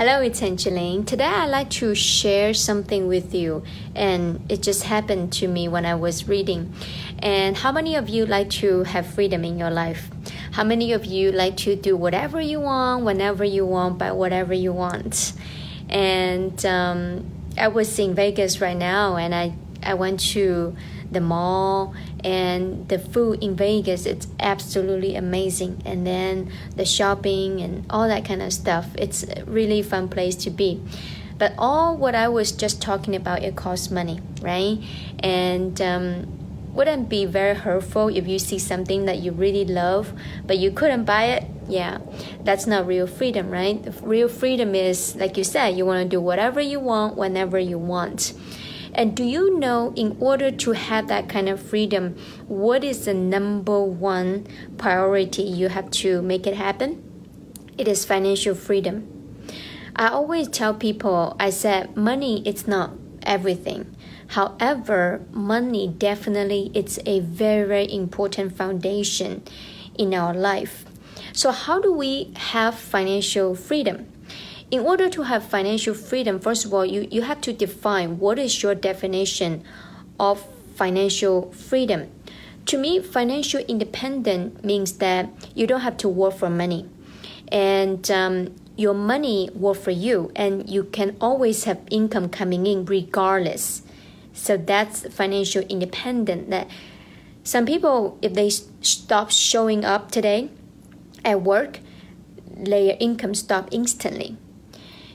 Hello, it's Angeline. Today I'd like to share something with you, and it just happened to me when I was reading. And how many of you like to have freedom in your life? How many of you like to do whatever you want, whenever you want, by whatever you want? And um, I was in Vegas right now, and I I went to the mall and the food in Vegas it's absolutely amazing. And then the shopping and all that kind of stuff it's a really fun place to be. But all what I was just talking about it costs money right? And um, wouldn't be very hurtful if you see something that you really love but you couldn't buy it? Yeah that's not real freedom right? Real freedom is like you said you want to do whatever you want whenever you want and do you know, in order to have that kind of freedom, what is the number one priority you have to make it happen? It is financial freedom. I always tell people, I said, money is not everything. However, money definitely it's a very, very important foundation in our life. So how do we have financial freedom? In order to have financial freedom, first of all, you, you have to define what is your definition of financial freedom. To me, financial independence means that you don't have to work for money, and um, your money work for you, and you can always have income coming in regardless. So that's financial independence. That some people, if they stop showing up today at work, their income stop instantly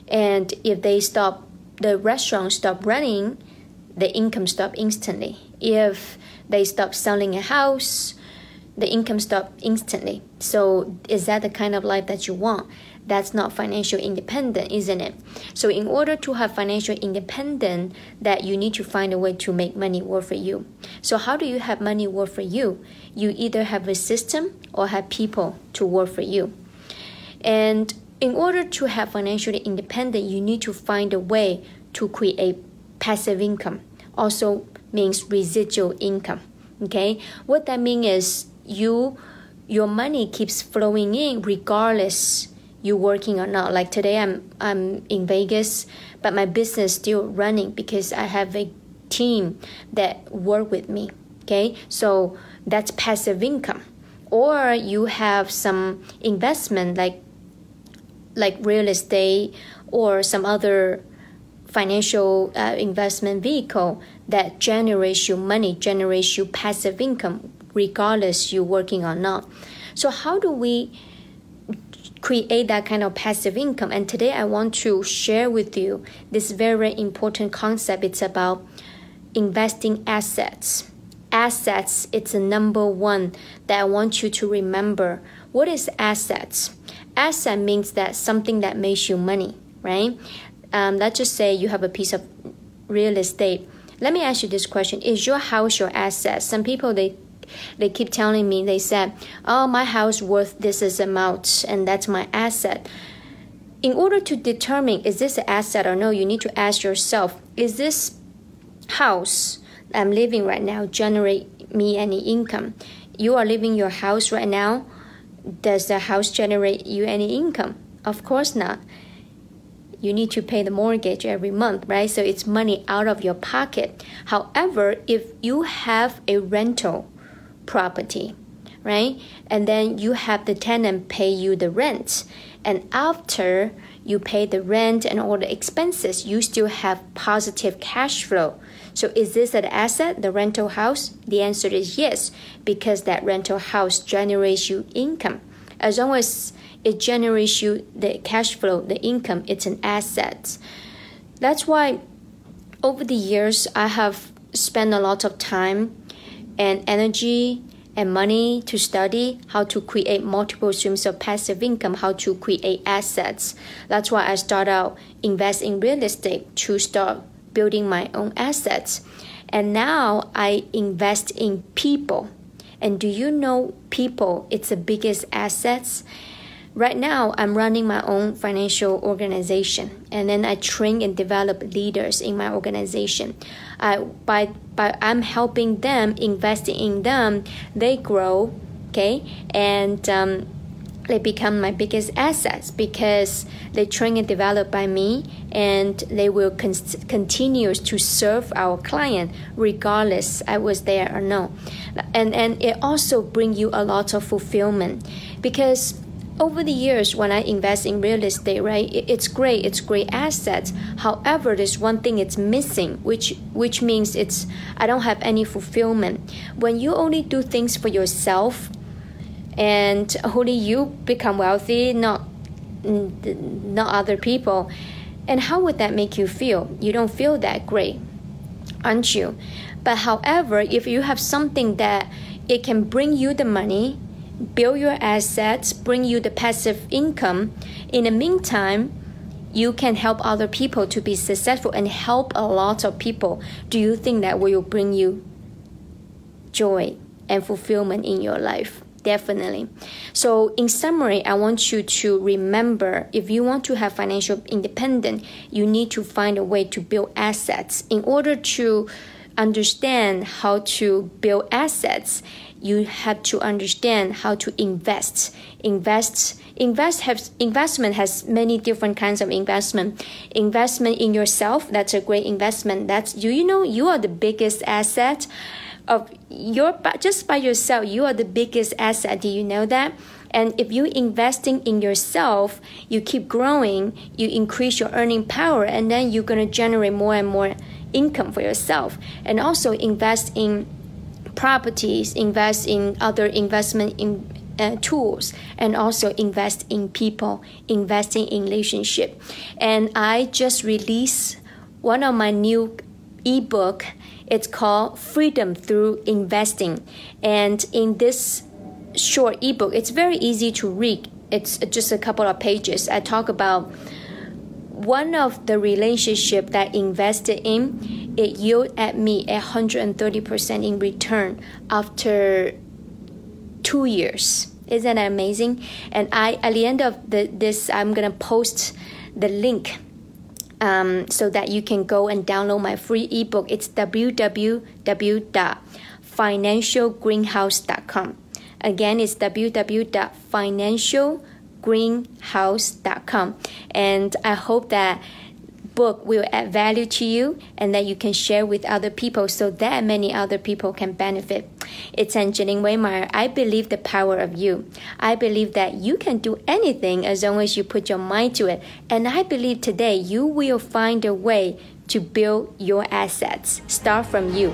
and if they stop, the restaurant stop running, the income stop instantly. If they stop selling a house, the income stop instantly. So is that the kind of life that you want? That's not financial independent, isn't it? So in order to have financial independence, that you need to find a way to make money work for you. So how do you have money work for you? You either have a system or have people to work for you. And in order to have financially independent, you need to find a way to create passive income. Also means residual income. Okay, what that means is you your money keeps flowing in regardless you working or not. Like today, I'm I'm in Vegas, but my business still running because I have a team that work with me. Okay, so that's passive income. Or you have some investment like like real estate or some other financial uh, investment vehicle that generates you money, generates you passive income, regardless you working or not. So how do we create that kind of passive income? And today I want to share with you this very important concept. It's about investing assets. Assets, it's the number one that I want you to remember. What is assets? Asset means that something that makes you money, right? Um, let's just say you have a piece of real estate. Let me ask you this question: Is your house your asset? Some people they they keep telling me they said, "Oh, my house worth this is amount, and that's my asset." In order to determine is this an asset or no, you need to ask yourself: Is this house I'm living right now generate me any income? You are living your house right now does the house generate you any income? Of course not. You need to pay the mortgage every month, right? So it's money out of your pocket. However, if you have a rental property, right? And then you have the tenant pay you the rent. And after you pay the rent and all the expenses, you still have positive cash flow. So is this an asset, the rental house? The answer is yes, because that rental house generates you income. As long as it generates you the cash flow, the income, it's an asset. That's why over the years I have spent a lot of time and energy and money to study how to create multiple streams of passive income, how to create assets. That's why I start out invest in real estate to start building my own assets. And now I invest in people. And do you know people? It's the biggest assets. Right now, I'm running my own financial organization, and then I train and develop leaders in my organization. I, by by I'm helping them, investing in them, they grow, okay, and um, they become my biggest assets because they train and developed by me and they will con- continue to serve our client regardless I was there or no. And, and it also bring you a lot of fulfillment because over the years when I invest in real estate, right, it's great, it's great assets. However, there's one thing it's missing, which which means it's I don't have any fulfillment. When you only do things for yourself, and only you become wealthy, not not other people, and how would that make you feel? You don't feel that great, aren't you? But however, if you have something that it can bring you the money build your assets, bring you the passive income. In the meantime, you can help other people to be successful and help a lot of people. Do you think that will bring you joy and fulfillment in your life? Definitely. So, in summary, I want you to remember if you want to have financial independence, you need to find a way to build assets in order to understand how to build assets you have to understand how to invest. Invest invest has investment has many different kinds of investment. Investment in yourself, that's a great investment. That's you you know you are the biggest asset of your just by yourself, you are the biggest asset. Do you know that? And if you investing in yourself, you keep growing, you increase your earning power, and then you're gonna generate more and more income for yourself. And also invest in properties, invest in other investment in uh, tools, and also invest in people, investing in relationship. And I just released one of my new ebook. It's called Freedom Through Investing. And in this short ebook, it's very easy to read. It's just a couple of pages. I talk about one of the relationship that invested in, it yield at me 130% in return after two years. Isn't that amazing? And I, at the end of the, this, I'm gonna post the link um, so that you can go and download my free ebook. It's www.financialgreenhouse.com. Again, it's www.financial greenhouse.com. And I hope that book will add value to you and that you can share with other people so that many other people can benefit. It's Angeline Waymeyer. I believe the power of you. I believe that you can do anything as long as you put your mind to it. And I believe today you will find a way to build your assets. Start from you.